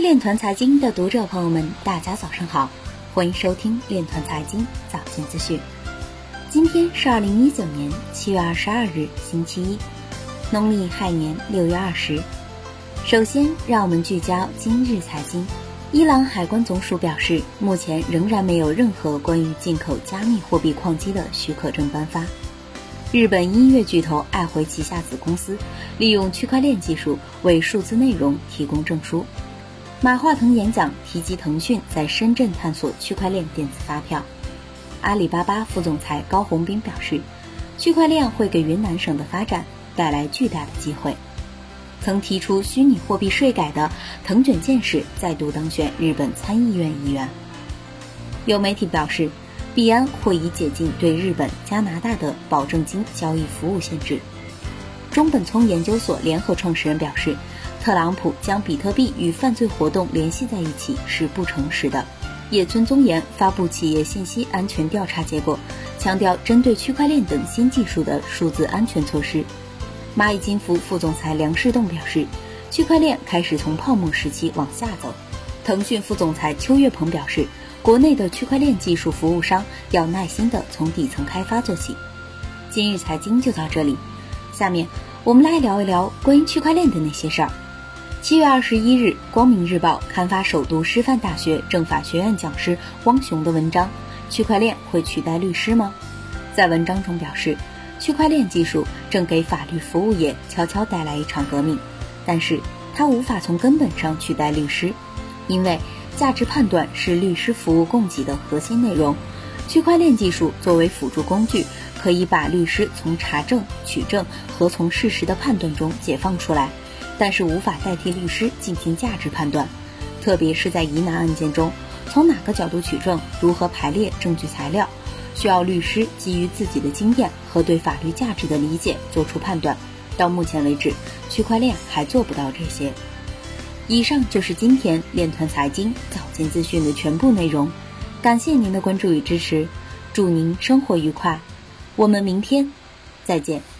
链团财经的读者朋友们，大家早上好，欢迎收听链团财经早间资讯。今天是二零一九年七月二十二日，星期一，农历亥年六月二十。首先，让我们聚焦今日财经。伊朗海关总署表示，目前仍然没有任何关于进口加密货币矿机的许可证颁发。日本音乐巨头爱回旗下子公司利用区块链技术为数字内容提供证书。马化腾演讲提及腾讯在深圳探索区块链电子发票。阿里巴巴副总裁高洪斌表示，区块链会给云南省的发展带来巨大的机会。曾提出虚拟货币税改的藤卷健士再度当选日本参议院议员。有媒体表示。币安会已解禁对日本、加拿大的保证金交易服务限制。中本聪研究所联合创始人表示，特朗普将比特币与犯罪活动联系在一起是不诚实的。野村宗彦发布企业信息安全调查结果，强调针对区块链等新技术的数字安全措施。蚂蚁金服副总裁梁世栋表示，区块链开始从泡沫时期往下走。腾讯副总裁邱跃鹏表示。国内的区块链技术服务商要耐心的从底层开发做起。今日财经就到这里，下面我们来聊一聊关于区块链的那些事儿。七月二十一日，光明日报刊发首都师范大学政法学院讲师汪雄的文章《区块链会取代律师吗》。在文章中表示，区块链技术正给法律服务业悄悄带来一场革命，但是它无法从根本上取代律师，因为。价值判断是律师服务供给的核心内容，区块链技术作为辅助工具，可以把律师从查证、取证和从事实的判断中解放出来，但是无法代替律师进行价值判断，特别是在疑难案件中，从哪个角度取证，如何排列证据材料，需要律师基于自己的经验和对法律价值的理解做出判断。到目前为止，区块链还做不到这些。以上就是今天链团财经早间资讯的全部内容，感谢您的关注与支持，祝您生活愉快，我们明天再见。